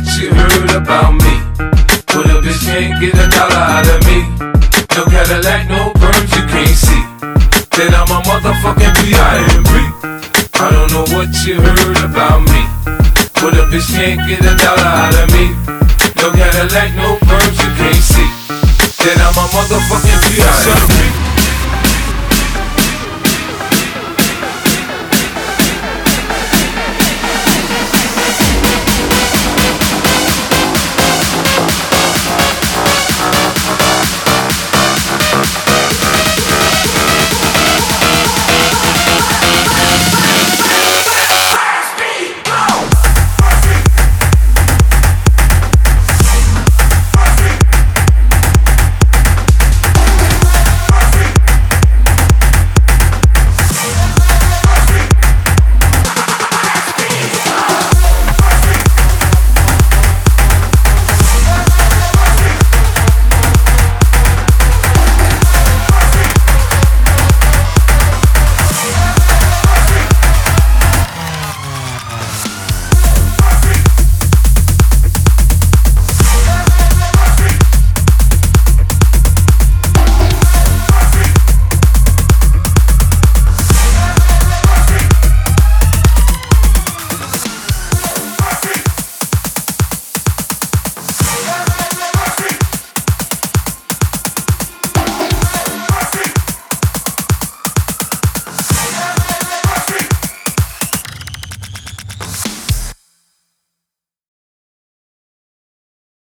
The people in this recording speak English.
what you heard about me. Well, a bitch can't get a dollar out of me. No Cadillac, no perms you can't see. Then I'm a motherfucking P.I.M.P. I don't know what you heard about me. Well, a bitch can't get a dollar out of me. No Cadillac, no perms you can't see. Then I'm a motherfucking P.I.M.P.